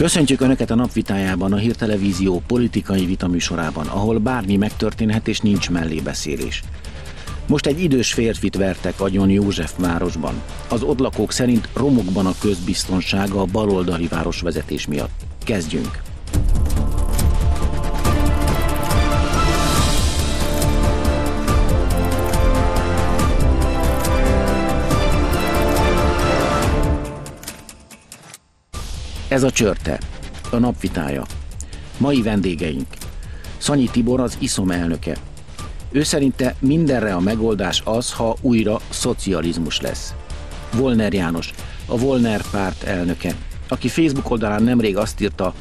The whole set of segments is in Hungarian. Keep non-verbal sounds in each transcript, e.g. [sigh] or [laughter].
Köszöntjük Önöket a napvitájában, a Hírtelevízió politikai vitaműsorában, ahol bármi megtörténhet és nincs mellébeszélés. Most egy idős férfit vertek agyon József városban. Az ott lakók szerint romokban a közbiztonsága a baloldali városvezetés miatt. Kezdjünk! Ez a csörte, a napvitája. Mai vendégeink. Szanyi Tibor az ISZOM elnöke. Ő szerinte mindenre a megoldás az, ha újra szocializmus lesz. Volner János, a Volner párt elnöke, aki Facebook oldalán nemrég azt írta,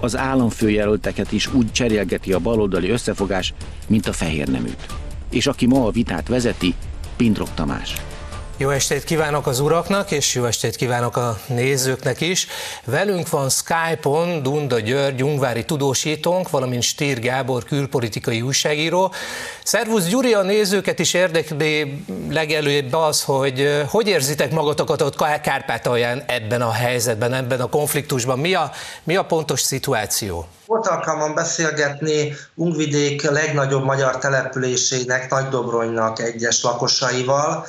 az államfőjelölteket is úgy cserélgeti a baloldali összefogás, mint a fehér neműt. És aki ma a vitát vezeti, Pindrok Tamás. Jó estét kívánok az uraknak, és jó estét kívánok a nézőknek is. Velünk van Skype-on Dunda György, ungvári tudósítónk, valamint Stír Gábor, külpolitikai újságíró. Szervusz Gyuri, a nézőket is érdekli legelőbb az, hogy hogy érzitek magatokat ott Kárpátalján ebben a helyzetben, ebben a konfliktusban. Mi a, mi a pontos szituáció? Volt alkalmam beszélgetni Ungvidék legnagyobb magyar településének, Nagydobronynak egyes lakosaival,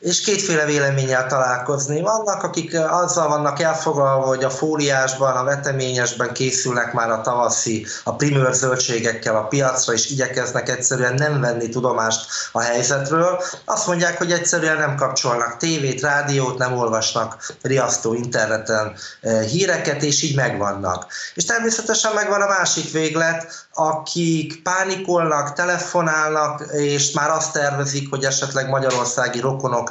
és kétféle véleménnyel találkozni. Vannak, akik azzal vannak elfoglalva, hogy a fóliásban, a veteményesben készülnek már a tavaszi, a primőr zöldségekkel a piacra, és igyekeznek egyszerűen nem venni tudomást a helyzetről. Azt mondják, hogy egyszerűen nem kapcsolnak tévét, rádiót, nem olvasnak riasztó interneten eh, híreket, és így megvannak. És természetesen megvan a másik véglet, akik pánikolnak, telefonálnak, és már azt tervezik, hogy esetleg magyarországi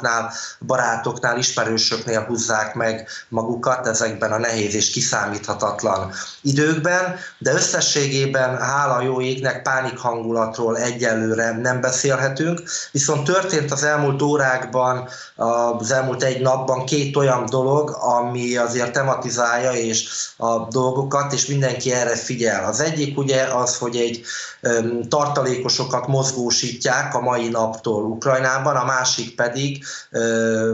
rokonoknál, barátoknál, ismerősöknél húzzák meg magukat ezekben a nehéz és kiszámíthatatlan időkben, de összességében hála jó égnek pánik hangulatról egyelőre nem beszélhetünk, viszont történt az elmúlt órákban, az elmúlt egy napban két olyan dolog, ami azért tematizálja és a dolgokat, és mindenki erre figyel. Az egyik ugye az, hogy egy tartalékosokat mozgósítják a mai naptól Ukrajnában, a másik pedig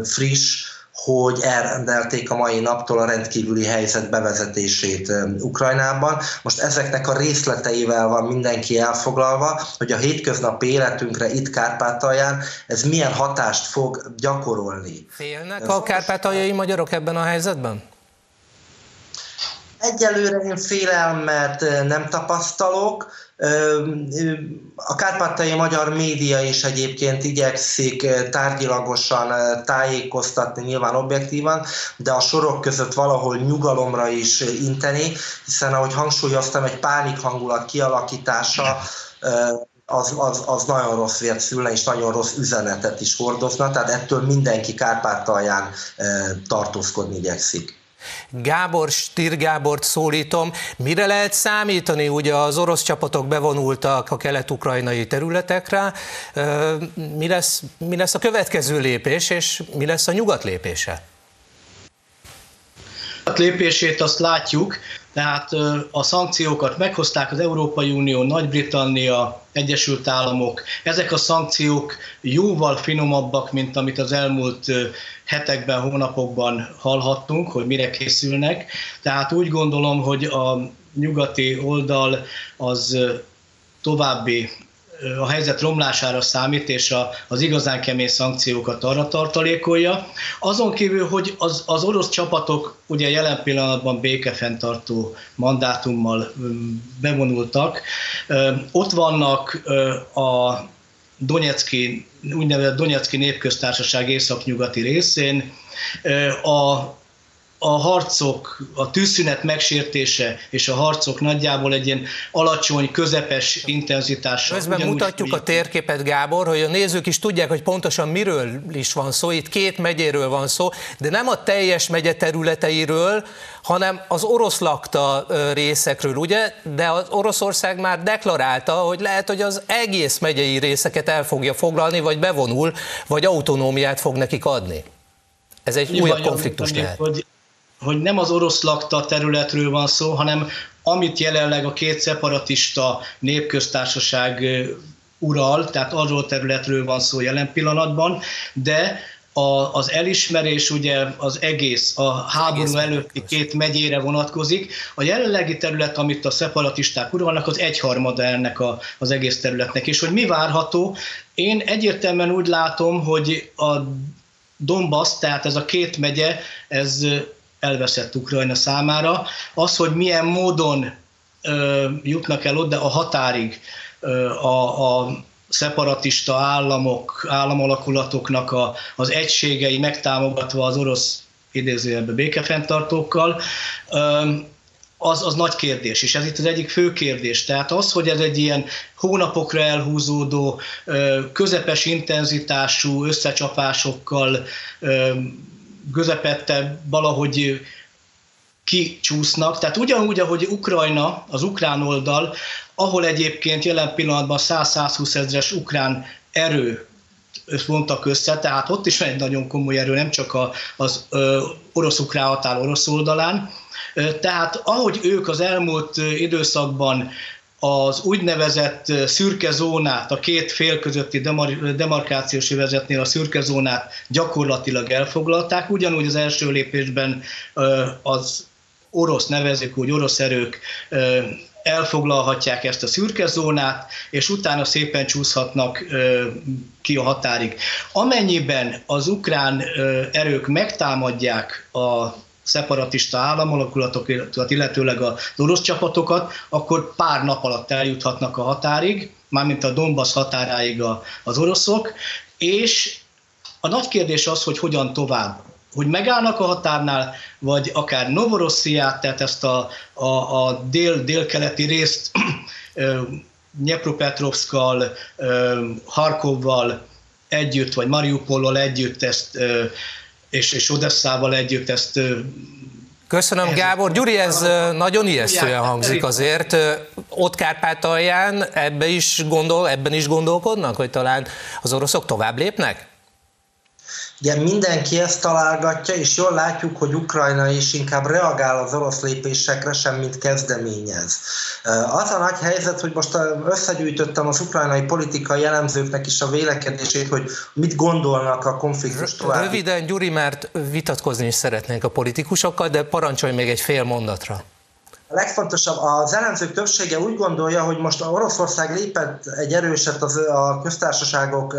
friss, hogy elrendelték a mai naptól a rendkívüli helyzet bevezetését Ukrajnában. Most ezeknek a részleteivel van mindenki elfoglalva, hogy a hétköznapi életünkre itt Kárpátalján ez milyen hatást fog gyakorolni. Félnek a kárpátaljai magyarok ebben a helyzetben? Egyelőre én félelmet nem tapasztalok. A kárpátai magyar média is egyébként igyekszik tárgyilagosan tájékoztatni, nyilván objektívan, de a sorok között valahol nyugalomra is inteni, hiszen ahogy hangsúlyoztam, egy pánik hangulat kialakítása az, az, az nagyon rossz vért szülne, és nagyon rossz üzenetet is hordozna, tehát ettől mindenki Kárpátalján tartózkodni igyekszik. Gábor, Stir Gábort szólítom. Mire lehet számítani? Ugye az orosz csapatok bevonultak a kelet-ukrajnai területekre. Mi lesz, mi lesz a következő lépés, és mi lesz a nyugat lépése? A lépését azt látjuk, tehát a szankciókat meghozták az Európai Unió, Nagy-Britannia, Egyesült Államok. Ezek a szankciók jóval finomabbak, mint amit az elmúlt hetekben, hónapokban hallhattunk, hogy mire készülnek. Tehát úgy gondolom, hogy a nyugati oldal az további a helyzet romlására számít, és a, az igazán kemény szankciókat arra tartalékolja. Azon kívül, hogy az, az orosz csapatok ugye jelen pillanatban békefenntartó mandátummal bevonultak, ott vannak a Donetszki, úgynevezett Donetszki Népköztársaság északnyugati részén, a a harcok, a tűzszünet megsértése és a harcok nagyjából egy ilyen alacsony, közepes intenzitással. Közben ugyanúgy, mutatjuk a térképet, Gábor, hogy a nézők is tudják, hogy pontosan miről is van szó. Itt két megyéről van szó, de nem a teljes megye területeiről, hanem az orosz lakta részekről, ugye? De az Oroszország már deklarálta, hogy lehet, hogy az egész megyei részeket el fogja foglalni, vagy bevonul, vagy autonómiát fog nekik adni. Ez egy újabb konfliktus lehet. Hogy hogy nem az orosz lakta területről van szó, hanem amit jelenleg a két szeparatista népköztársaság ural, tehát arról területről van szó jelen pillanatban, de a, az elismerés ugye az egész, a háború előtti két megyére vonatkozik. A jelenlegi terület, amit a szeparatisták uralnak, az egyharmada ennek a, az egész területnek. És hogy mi várható? Én egyértelműen úgy látom, hogy a Donbass, tehát ez a két megye, ez elveszett Ukrajna számára. Az, hogy milyen módon ö, jutnak el oda a határig ö, a, a szeparatista államok, államalakulatoknak a, az egységei megtámogatva az orosz idézőjelben békefenntartókkal, az, az nagy kérdés, és ez itt az egyik fő kérdés. Tehát az, hogy ez egy ilyen hónapokra elhúzódó, közepes intenzitású összecsapásokkal közepette valahogy kicsúsznak. Tehát ugyanúgy, ahogy Ukrajna, az ukrán oldal, ahol egyébként jelen pillanatban 100-120 ezres ukrán erő vontak össze, tehát ott is van egy nagyon komoly erő, nem csak az orosz-ukrán határ orosz oldalán. Tehát ahogy ők az elmúlt időszakban az úgynevezett szürke zónát, a két fél közötti demar- demarkációs övezetnél a szürke zónát gyakorlatilag elfoglalták, ugyanúgy az első lépésben az orosz nevezük úgy, orosz erők elfoglalhatják ezt a szürke zónát, és utána szépen csúszhatnak ki a határig. Amennyiben az ukrán erők megtámadják a szeparatista államalakulatot, illetőleg az orosz csapatokat, akkor pár nap alatt eljuthatnak a határig, mármint a Donbass határáig az oroszok, és a nagy kérdés az, hogy hogyan tovább? Hogy megállnak a határnál, vagy akár Novorossziát, tehát ezt a, a, a dél, délkeleti részt [clears throat] Nyepropetrovszkal, Harkovval együtt, vagy Mariupollal együtt ezt, és, és Odesszával együtt ezt Köszönöm, Gábor. Gyuri, ez nagyon ijesztően hangzik azért. Ott Kárpátalján ebbe is gondol, ebben is gondolkodnak, hogy talán az oroszok tovább lépnek? Ugye mindenki ezt találgatja, és jól látjuk, hogy Ukrajna is inkább reagál az orosz lépésekre, sem mint kezdeményez. Az a nagy helyzet, hogy most összegyűjtöttem az ukrajnai politikai jellemzőknek is a vélekedését, hogy mit gondolnak a konfliktus tovább. Röviden, Gyuri, mert vitatkozni is szeretnénk a politikusokkal, de parancsolj még egy fél mondatra. A legfontosabb, az ellenzők többsége úgy gondolja, hogy most Oroszország lépett egy erőset az, a köztársaságok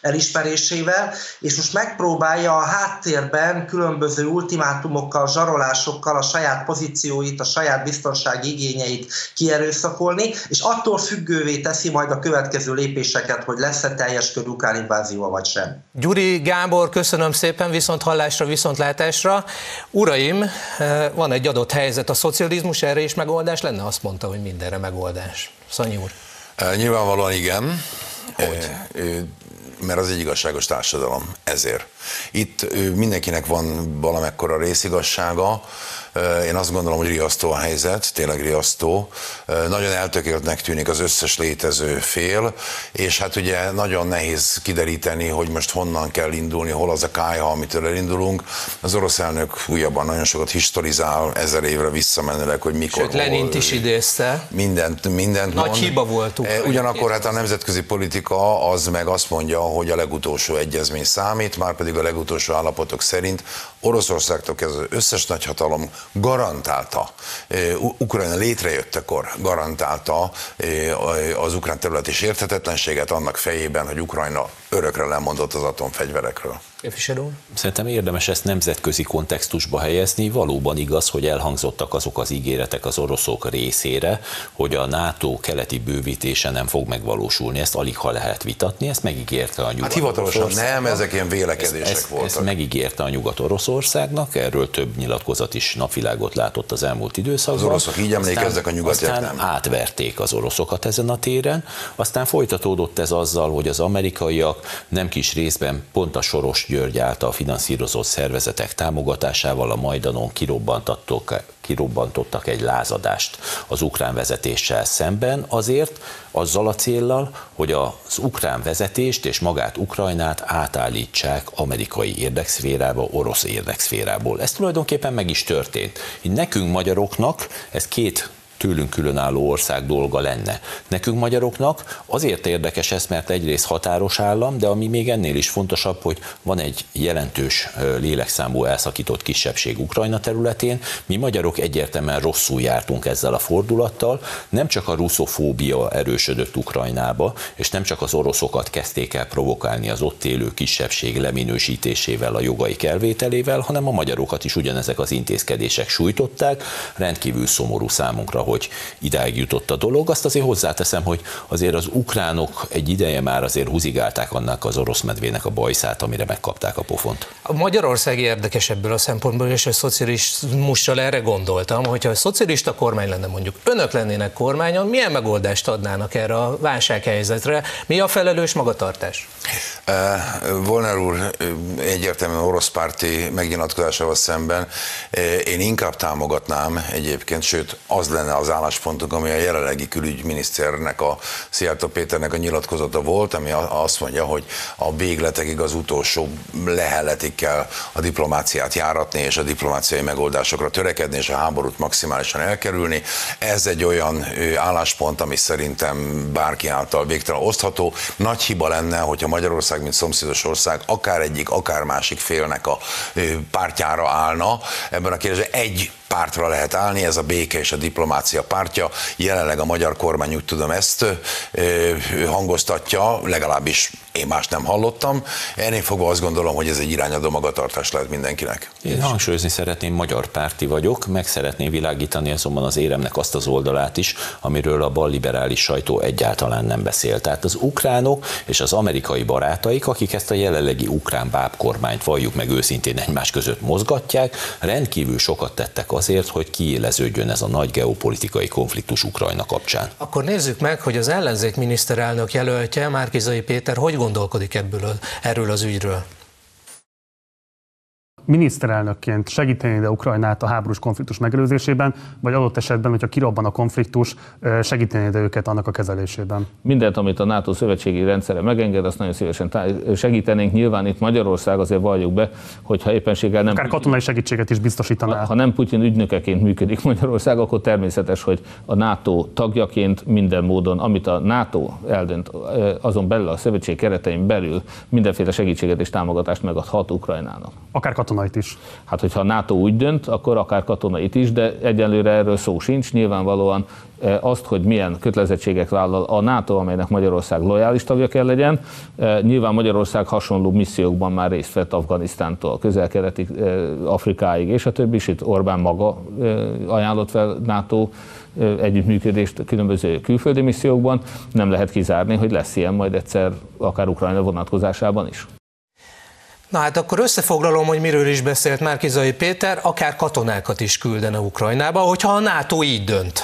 elismerésével, és most megpróbálja a háttérben különböző ultimátumokkal, zsarolásokkal a saját pozícióit, a saját biztonsági igényeit kierőszakolni, és attól függővé teszi majd a következő lépéseket, hogy lesz-e teljes körű ukrán invázió vagy sem. Gyuri Gábor, köszönöm szépen, viszont hallásra, viszont látásra. Uraim, van egy adott helyzet a szocializmus erre is megoldás lenne? Azt mondta, hogy mindenre megoldás. Szanyi úr. Nyilvánvalóan igen. Hogy? Mert az egy igazságos társadalom, ezért. Itt mindenkinek van valamekkora részigassága, én azt gondolom, hogy riasztó a helyzet, tényleg riasztó. Nagyon eltökéltnek tűnik az összes létező fél, és hát ugye nagyon nehéz kideríteni, hogy most honnan kell indulni, hol az a kájha, amitől elindulunk. Az orosz elnök újabban nagyon sokat historizál ezer évre visszamenőleg, hogy mikor. Sőt, Lenint is idézte. Mindent, mindent Nagy mond. hiba voltunk. Ugyanakkor hát a nemzetközi politika az meg azt mondja, hogy a legutolsó egyezmény számít, már pedig a legutolsó állapotok szerint Oroszországtól kezdve az összes nagyhatalom garantálta, Ukrajna létrejöttekor garantálta az ukrán területi sérthetetlenséget annak fejében, hogy Ukrajna örökre lemondott az atomfegyverekről. Képviselő Szerintem érdemes ezt nemzetközi kontextusba helyezni. Valóban igaz, hogy elhangzottak azok az ígéretek az oroszok részére, hogy a NATO keleti bővítése nem fog megvalósulni. Ezt alig ha lehet vitatni, ezt megígérte a nyugat Hát hivatalosan nem, ezek ilyen vélekedések ezt, voltak. Ezt megígérte a Nyugat-Oroszországnak, erről több nyilatkozat is napvilágot látott az elmúlt időszakban. Az oroszok így emlékeznek, a nyugatiak aztán nem. átverték az oroszokat ezen a téren, aztán folytatódott ez azzal, hogy az amerikaiak nem kis részben pont a soros György által finanszírozott szervezetek támogatásával a Majdanon kirobbantottak, kirobbantottak egy lázadást az ukrán vezetéssel szemben, azért azzal a céllal, hogy az ukrán vezetést és magát Ukrajnát átállítsák amerikai érdekszférába, orosz érdekszférából. Ez tulajdonképpen meg is történt. Így nekünk magyaroknak ez két tőlünk különálló ország dolga lenne. Nekünk magyaroknak azért érdekes ez, mert egyrészt határos állam, de ami még ennél is fontosabb, hogy van egy jelentős lélekszámú elszakított kisebbség Ukrajna területén. Mi magyarok egyértelműen rosszul jártunk ezzel a fordulattal, nem csak a ruszofóbia erősödött Ukrajnába, és nem csak az oroszokat kezdték el provokálni az ott élő kisebbség leminősítésével, a jogaik elvételével, hanem a magyarokat is ugyanezek az intézkedések sújtották. Rendkívül szomorú számunkra, hogy idáig jutott a dolog. Azt azért hozzáteszem, hogy azért az ukránok egy ideje már azért húzigálták annak az orosz medvének a bajszát, amire megkapták a pofont. A Magyarország érdekes ebből a szempontból, és a szocializmussal erre gondoltam, hogyha a szocialista kormány lenne mondjuk, önök lennének kormányon, milyen megoldást adnának erre a válsághelyzetre? Mi a felelős magatartás? Uh, Volner úr egyértelműen orosz párti megnyilatkozásával szemben én inkább támogatnám egyébként, sőt az lenne az álláspontunk, ami a jelenlegi külügyminiszternek, a Szijjártó Péternek a nyilatkozata volt, ami azt mondja, hogy a végletekig az utolsó lehelletig kell a diplomáciát járatni, és a diplomáciai megoldásokra törekedni, és a háborút maximálisan elkerülni. Ez egy olyan álláspont, ami szerintem bárki által végtelen osztható. Nagy hiba lenne, hogyha Magyarország, mint szomszédos ország, akár egyik, akár másik félnek a pártjára állna. Ebben a kérdésben egy pártra lehet állni, ez a béke és a diplomácia pártja. Jelenleg a magyar kormány úgy tudom ezt hangoztatja, legalábbis én más nem hallottam. Ennél fogva azt gondolom, hogy ez egy irányadó magatartás lehet mindenkinek. Én hangsúlyozni szeretném, magyar párti vagyok, meg szeretném világítani azonban az éremnek azt az oldalát is, amiről a balliberális sajtó egyáltalán nem beszél. Tehát az ukránok és az amerikai barátaik, akik ezt a jelenlegi ukrán bábkormányt valljuk meg őszintén egymás között mozgatják, rendkívül sokat tettek azért, hogy kiéleződjön ez a nagy geopolitikai konfliktus Ukrajna kapcsán. Akkor nézzük meg, hogy az ellenzék miniszterelnök jelöltje, Márkizai Péter, hogy gondolkodik ebből, erről az ügyről? Miniszterelnökként segíteni de Ukrajnát a háborús konfliktus megelőzésében, vagy adott esetben, hogyha kirobban a konfliktus, segíteni de őket annak a kezelésében? Mindent, amit a NATO szövetségi rendszere megenged, azt nagyon szívesen segítenénk. Nyilván itt Magyarország azért valljuk be, hogyha éppenséggel nem... Akár katonai segítséget is biztosítaná. Ha, nem Putyin ügynökeként működik Magyarország, akkor természetes, hogy a NATO tagjaként minden módon, amit a NATO eldönt, azon belül a szövetség keretein belül mindenféle segítséget és támogatást megadhat Ukrajnának. Akár katonai katonait is. Hát, hogyha a NATO úgy dönt, akkor akár katonait is, de egyelőre erről szó sincs. Nyilvánvalóan eh, azt, hogy milyen kötelezettségek vállal a NATO, amelynek Magyarország lojális tagja kell legyen. Eh, nyilván Magyarország hasonló missziókban már részt vett Afganisztántól, közel-keleti eh, Afrikáig, és a többi is itt Orbán maga ajánlott fel NATO együttműködést különböző külföldi missziókban. Nem lehet kizárni, hogy lesz ilyen majd egyszer akár Ukrajna vonatkozásában is. Na hát akkor összefoglalom, hogy miről is beszélt Márkizai Péter, akár katonákat is küldene Ukrajnába, hogyha a NATO így dönt.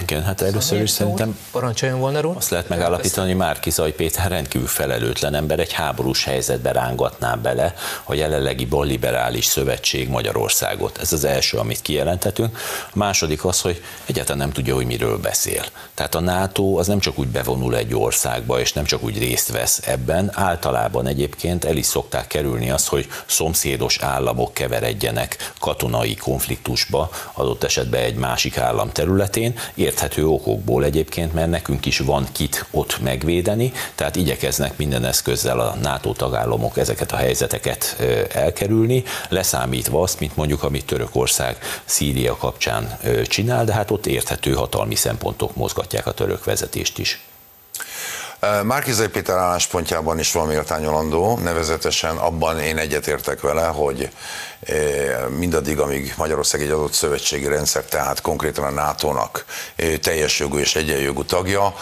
Igen, hát először is szerintem parancsoljon volna úr. Azt lehet megállapítani, hogy Márki Zaj Péter rendkívül felelőtlen ember, egy háborús helyzetbe rángatná bele a jelenlegi balliberális szövetség Magyarországot. Ez az első, amit kijelentetünk. A második az, hogy egyáltalán nem tudja, hogy miről beszél. Tehát a NATO az nem csak úgy bevonul egy országba, és nem csak úgy részt vesz ebben, általában egyébként el is szokták kerülni azt, hogy szomszédos államok keveredjenek katonai konfliktusba, adott esetben egy másik állam területén, érthető okokból egyébként, mert nekünk is van kit ott megvédeni, tehát igyekeznek minden eszközzel a NATO tagállamok ezeket a helyzeteket elkerülni, leszámítva azt, mint mondjuk, amit Törökország Szíria kapcsán csinál, de hát ott érthető hatalmi szempontok mozgatják a török vezetést is. Márkizai Péter álláspontjában is van méltányolandó, nevezetesen abban én egyetértek vele, hogy mindaddig, amíg Magyarország egy adott szövetségi rendszer, tehát konkrétan a NATO-nak teljes jogú és egyenjogú tagja,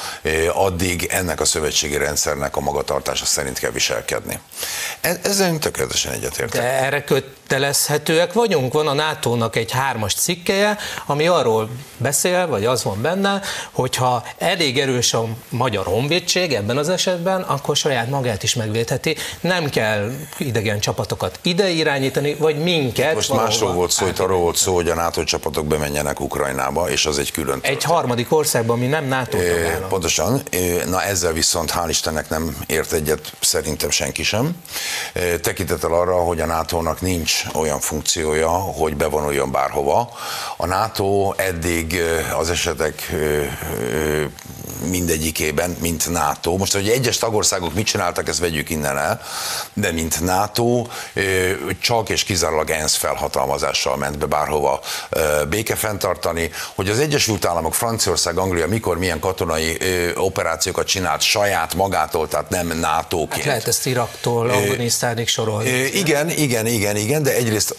addig ennek a szövetségi rendszernek a magatartása szerint kell viselkedni. E-, ezzel én tökéletesen egyetértek. De erre kötelezhetőek vagyunk? Van a NATO-nak egy hármas cikkeje, ami arról beszél, vagy az van benne, hogyha elég erős a magyar honvédség ebben az esetben, akkor saját magát is megvédheti. Nem kell idegen csapatokat ide irányítani, vagy minket. Most másról volt szó, itt arról volt szó, hogy a NATO csapatok bemenjenek Ukrajnába, és az egy külön. Egy harmadik országban, ami nem NATO tagállam. Pontosan. Na ezzel viszont hál' Istennek nem ért egyet szerintem senki sem. Tekintettel arra, hogy a NATO-nak nincs olyan funkciója, hogy bevonuljon bárhova. A NATO eddig az esetek mindegyikében, mint NATO. Most, hogy egyes tagországok mit csináltak, ezt vegyük innen el, de mint NATO csak és kizárólag ENSZ felhatalmazással ment be bárhova béke fenntartani, hogy az Egyesült Államok, Franciaország, Anglia mikor milyen katonai operációkat csinált saját magától, tehát nem NATO-ként. Hát lehet ezt Iraktól, Afganisztánig sorolni. Igen, igen, igen, igen, de egyrészt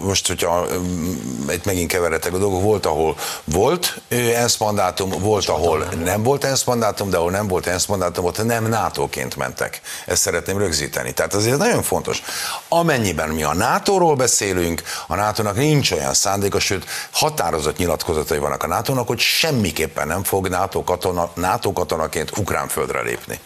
most, hogyha itt megint keveretek a dolgok, volt, ahol volt ENSZ mandátum, volt, ahol nem volt ENSZ mandátum, de ahol nem volt ENSZ mandátum, ott nem NATO-ként mentek. Ezt szeretném rögzíteni. Tehát azért nagyon fontos. Amennyiben mi a NATO-ról beszélünk, a NATO-nak nincs olyan szándéka, sőt határozott nyilatkozatai vannak a NATO-nak, hogy semmiképpen nem fog NATO, katona, NATO katonaként ukrán földre lépni.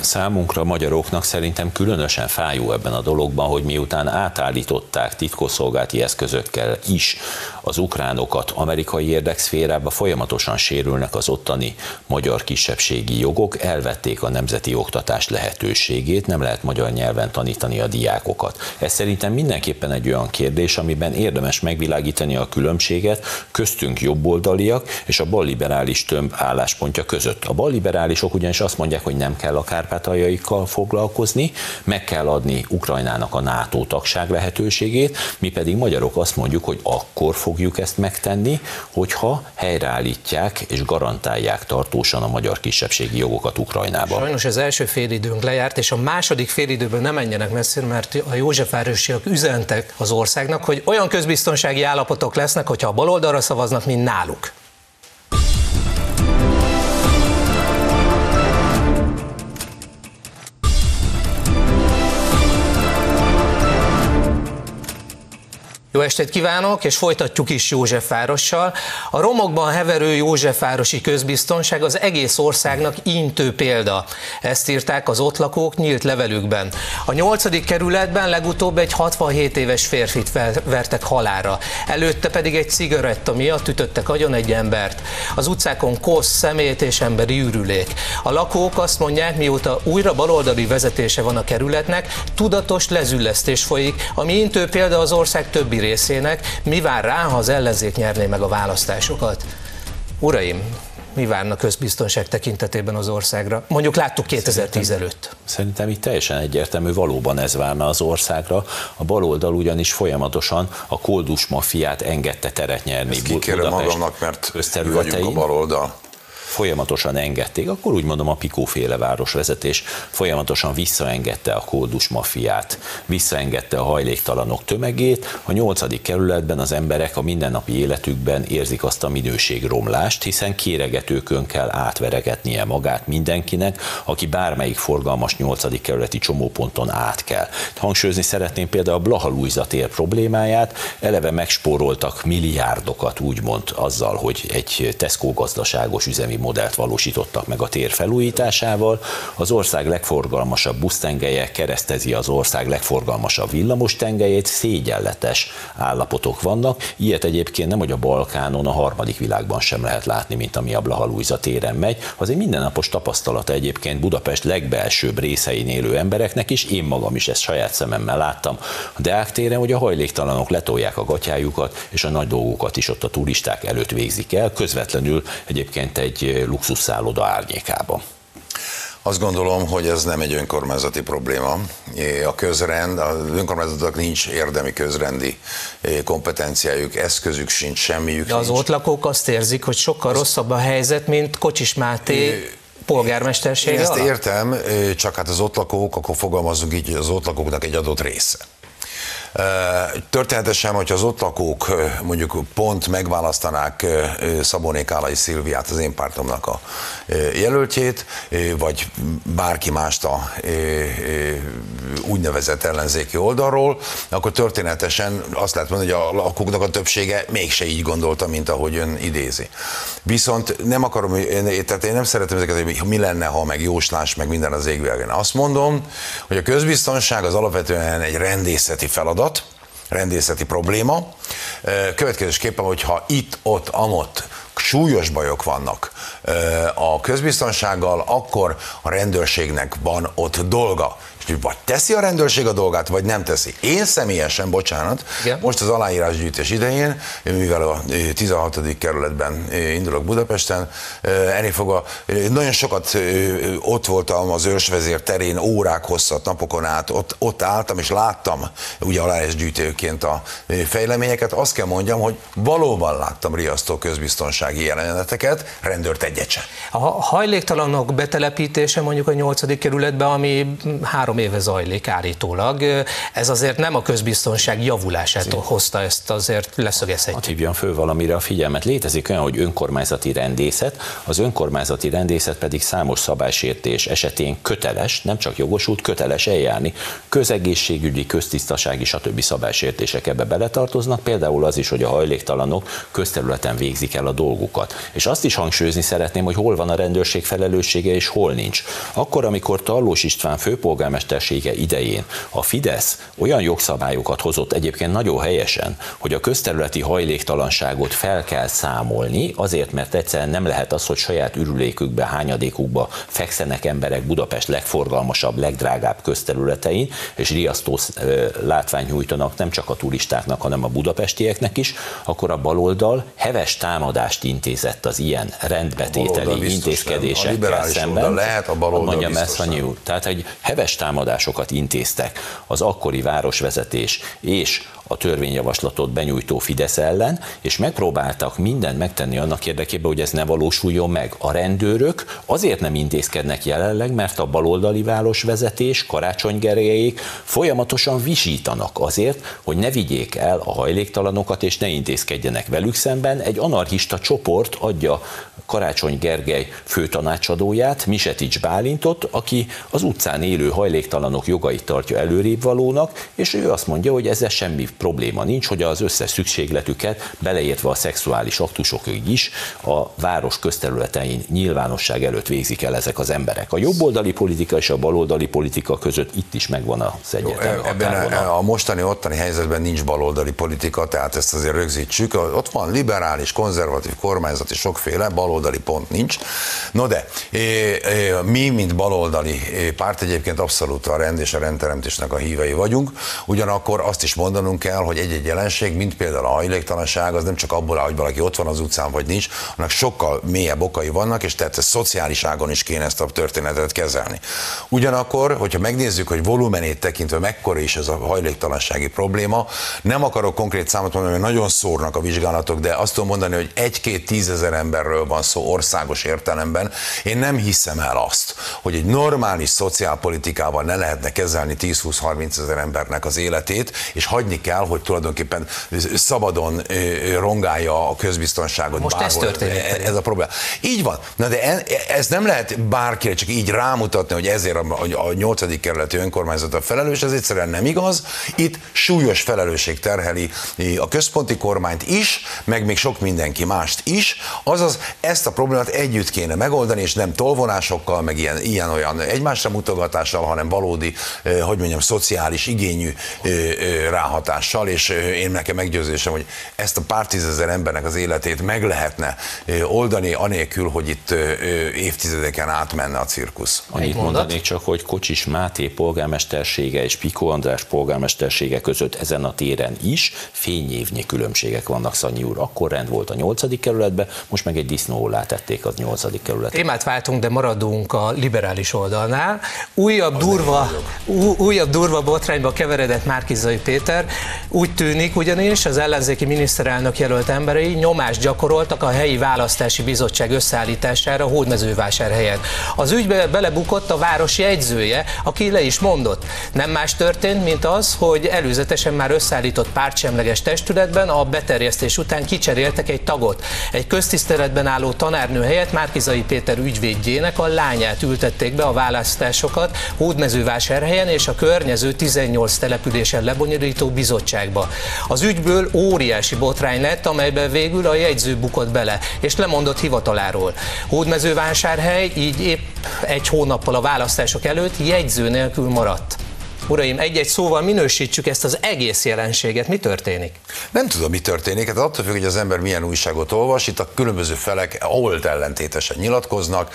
Számunkra, magyaroknak szerintem különösen fájó ebben a dologban, hogy miután átállították titkosszolgálati eszközökkel is az ukránokat amerikai érdekszférába, folyamatosan sérülnek az ottani magyar kisebbségi jogok, elvették a nemzeti oktatás lehetőségét, nem lehet magyar nyelven tanítani a diákokat. Ez szerintem mindenképpen egy olyan kérdés, amiben érdemes megvilágítani a különbséget köztünk jobboldaliak és a balliberális tömb álláspontja között. A balliberálisok ugyanis azt mondják, hogy nem kell kell a kárpátaljaikkal foglalkozni, meg kell adni Ukrajnának a NATO tagság lehetőségét, mi pedig magyarok azt mondjuk, hogy akkor fogjuk ezt megtenni, hogyha helyreállítják és garantálják tartósan a magyar kisebbségi jogokat Ukrajnában. Sajnos az első félidőnk lejárt, és a második félidőben nem menjenek messzire, mert a Józsefvárosiak üzentek az országnak, hogy olyan közbiztonsági állapotok lesznek, hogyha a baloldalra szavaznak, mint náluk. Estét kívánok, és folytatjuk is Józsefvárossal. A romokban heverő Józsefvárosi közbiztonság az egész országnak intő példa. Ezt írták az ott lakók nyílt levelükben. A nyolcadik kerületben legutóbb egy 67 éves férfit vertek halára. Előtte pedig egy cigaretta miatt ütöttek agyon egy embert. Az utcákon kosz, szemét és emberi űrülék. A lakók azt mondják, mióta újra baloldali vezetése van a kerületnek, tudatos lezüllesztés folyik, ami intő példa az ország többi részének, mi vár rá, ha az ellenzék nyerné meg a választásokat. Uraim, mi várna közbiztonság tekintetében az országra? Mondjuk láttuk 2010 szerintem, előtt. Szerintem itt teljesen egyértelmű, valóban ez várna az országra. A baloldal ugyanis folyamatosan a koldus mafiát engedte teret nyerni. Ezt kikérem magamnak, mert vagyunk a baloldal folyamatosan engedték, akkor úgy mondom a Pikóféle városvezetés folyamatosan visszaengedte a kódus mafiát, visszaengedte a hajléktalanok tömegét. A nyolcadik kerületben az emberek a mindennapi életükben érzik azt a minőségromlást, hiszen kéregetőkön kell átveregetnie magát mindenkinek, aki bármelyik forgalmas nyolcadik kerületi csomóponton át kell. Hangsúlyozni szeretném például a Blaha tér problémáját, eleve megspóroltak milliárdokat úgymond azzal, hogy egy Tesco gazdaságos üzemi modellt valósítottak meg a tér felújításával. Az ország legforgalmasabb busztengelye keresztezi az ország legforgalmasabb villamos tengelyét, szégyenletes állapotok vannak. Ilyet egyébként nem, hogy a Balkánon, a harmadik világban sem lehet látni, mint ami a Blaha téren megy. Az egy mindennapos tapasztalata egyébként Budapest legbelsőbb részein élő embereknek is, én magam is ezt saját szememmel láttam a Deák téren, hogy a hajléktalanok letolják a gatyájukat, és a nagy dolgokat is ott a turisták előtt végzik el, közvetlenül egyébként egy luxusszálloda árnyékában. Azt gondolom, hogy ez nem egy önkormányzati probléma. A közrend, az önkormányzatoknak nincs érdemi közrendi kompetenciájuk, eszközük sincs, semmiük De az nincs. ott lakók azt érzik, hogy sokkal rosszabb a helyzet, mint Kocsis Máté polgármestersége Én ezt értem, csak hát az ott lakók, akkor fogalmazunk így, hogy az ott lakóknak egy adott része. Történetesen, hogyha az ott lakók mondjuk pont megválasztanák Szabóné Kálai Szilviát, az én pártomnak a jelöltjét, vagy bárki mást a úgynevezett ellenzéki oldalról, akkor történetesen azt lehet mondani, hogy a lakóknak a többsége mégse így gondolta, mint ahogy ön idézi. Viszont nem akarom, tehát én nem szeretem ezeket, hogy mi lenne, ha meg jóslás, meg minden az égvilágon. Azt mondom, hogy a közbiztonság az alapvetően egy rendészeti feladat, rendészeti probléma. Következésképpen, hogyha itt, ott, amott súlyos bajok vannak a közbiztonsággal, akkor a rendőrségnek van ott dolga és vagy teszi a rendőrség a dolgát, vagy nem teszi. Én személyesen, bocsánat, Igen. most az aláírásgyűjtés idején, mivel a 16. kerületben indulok Budapesten, ennél fogva nagyon sokat ott voltam az őrsvezér terén, órák hosszat, napokon át, ott, ott álltam, és láttam ugye aláírásgyűjtőként a fejleményeket. Azt kell mondjam, hogy valóban láttam riasztó közbiztonsági jeleneteket, rendőrt egyet sem. A hajléktalanok betelepítése mondjuk a 8. kerületben, ami három három éve zajlik állítólag. Ez azért nem a közbiztonság javulását Szép. hozta, ezt azért leszögezhetjük. Hívjam föl valamire a figyelmet. Létezik olyan, hogy önkormányzati rendészet, az önkormányzati rendészet pedig számos szabálysértés esetén köteles, nem csak jogosult, köteles eljárni. Közegészségügyi, köztisztasági, stb. szabálysértések ebbe beletartoznak, például az is, hogy a hajléktalanok közterületen végzik el a dolgukat. És azt is hangsúlyozni szeretném, hogy hol van a rendőrség felelőssége és hol nincs. Akkor, amikor Tarlós István főpolgármester polgármestersége idején. A Fidesz olyan jogszabályokat hozott egyébként nagyon helyesen, hogy a közterületi hajléktalanságot fel kell számolni, azért, mert egyszerűen nem lehet az, hogy saját ürülékükbe, hányadékukba fekszenek emberek Budapest legforgalmasabb, legdrágább közterületein, és riasztó látvány nyújtanak nem csak a turistáknak, hanem a budapestieknek is, akkor a baloldal heves támadást intézett az ilyen rendbetételi intézkedésekkel szemben. Lehet a baloldal mondjam ezt, Tehát egy heves támadásokat intéztek. Az akkori városvezetés és a törvényjavaslatot benyújtó Fidesz ellen, és megpróbáltak mindent megtenni annak érdekében, hogy ez ne valósuljon meg. A rendőrök azért nem intézkednek jelenleg, mert a baloldali városvezetés, Karácsony Gergelyék folyamatosan visítanak azért, hogy ne vigyék el a hajléktalanokat, és ne intézkedjenek velük szemben. Egy anarchista csoport adja Karácsony Gergely főtanácsadóját, Misetics Bálintot, aki az utcán élő hajléktalanok jogait tartja előrébb valónak, és ő azt mondja, hogy ezzel semmi probléma nincs, hogy az összes szükségletüket, beleértve a szexuális aktusokig is, a város közterületein nyilvánosság előtt végzik el ezek az emberek. A jobboldali politika és a baloldali politika között itt is megvan az egyetem. Ebben a, a mostani ottani helyzetben nincs baloldali politika, tehát ezt azért rögzítsük. Ott van liberális, konzervatív kormányzati, sokféle, baloldali pont nincs. No de, mi, mint baloldali párt egyébként abszolút a rend és a rendteremtésnek a hívei vagyunk, ugyanakkor azt is mondanunk kell, hogy egy-egy jelenség, mint például a hajléktalanság, az nem csak abból áll, hogy valaki ott van az utcán, vagy nincs, hanem sokkal mélyebb okai vannak, és tehát szociális ágon is kéne ezt a történetet kezelni. Ugyanakkor, hogyha megnézzük, hogy volumenét tekintve mekkora is ez a hajléktalansági probléma, nem akarok konkrét számot mondani, mert nagyon szórnak a vizsgálatok, de azt tudom mondani, hogy egy-két tízezer emberről van szó országos értelemben. Én nem hiszem el azt, hogy egy normális szociálpolitikával ne lehetne kezelni 10-20-30 ezer embernek az életét, és hagyni kell kell, hogy tulajdonképpen szabadon rongálja a közbiztonságot. Most bárhol. ez történik. E, ez a probléma. Így van. Na de ez nem lehet bárkire csak így rámutatni, hogy ezért a, a 8. kerületi önkormányzat a felelős, ez egyszerűen nem igaz. Itt súlyos felelősség terheli a központi kormányt is, meg még sok mindenki mást is. Azaz ezt a problémát együtt kéne megoldani, és nem tolvonásokkal, meg ilyen, ilyen olyan egymásra mutogatással, hanem valódi, hogy mondjam, szociális igényű ráhatás hatással, és én nekem meggyőzésem, hogy ezt a pár tízezer embernek az életét meg lehetne oldani, anélkül, hogy itt évtizedeken átmenne a cirkusz. Annyit mondanék csak, hogy Kocsis Máté polgármestersége és Piko András polgármestersége között ezen a téren is fényévnyi különbségek vannak, Szanyi úr. Akkor rend volt a nyolcadik kerületben, most meg egy disznó tették az nyolcadik kerületet. Témát váltunk, de maradunk a liberális oldalnál. Újabb durva, újabb durva botrányba keveredett Márkizai Péter, úgy tűnik ugyanis, az ellenzéki miniszterelnök jelölt emberei nyomást gyakoroltak a helyi választási bizottság összeállítására Hódmezővásárhelyen. Az ügybe belebukott a város jegyzője, aki le is mondott. Nem más történt, mint az, hogy előzetesen már összeállított pártsemleges testületben a beterjesztés után kicseréltek egy tagot. Egy köztiszteletben álló tanárnő helyett Márkizai Péter ügyvédjének a lányát ültették be a választásokat Hódmezővásárhelyen és a környező 18 településen lebonyolító bizottság bizottságba. Az ügyből óriási botrány lett, amelyben végül a jegyző bukott bele, és lemondott hivataláról. Hódmezővásárhely így épp egy hónappal a választások előtt jegyző nélkül maradt. Uraim, egy-egy szóval minősítsük ezt az egész jelenséget. Mi történik? Nem tudom, mi történik. Hát attól függ, hogy az ember milyen újságot olvas. Itt a különböző felek old ellentétesen nyilatkoznak.